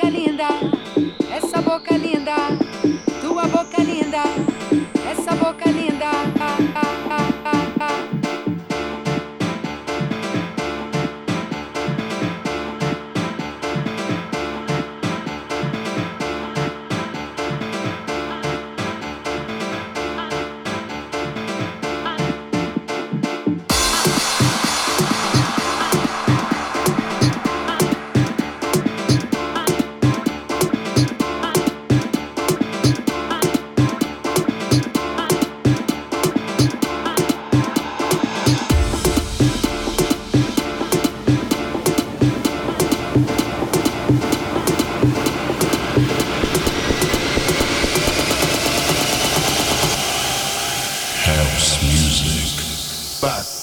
house music. Fuck.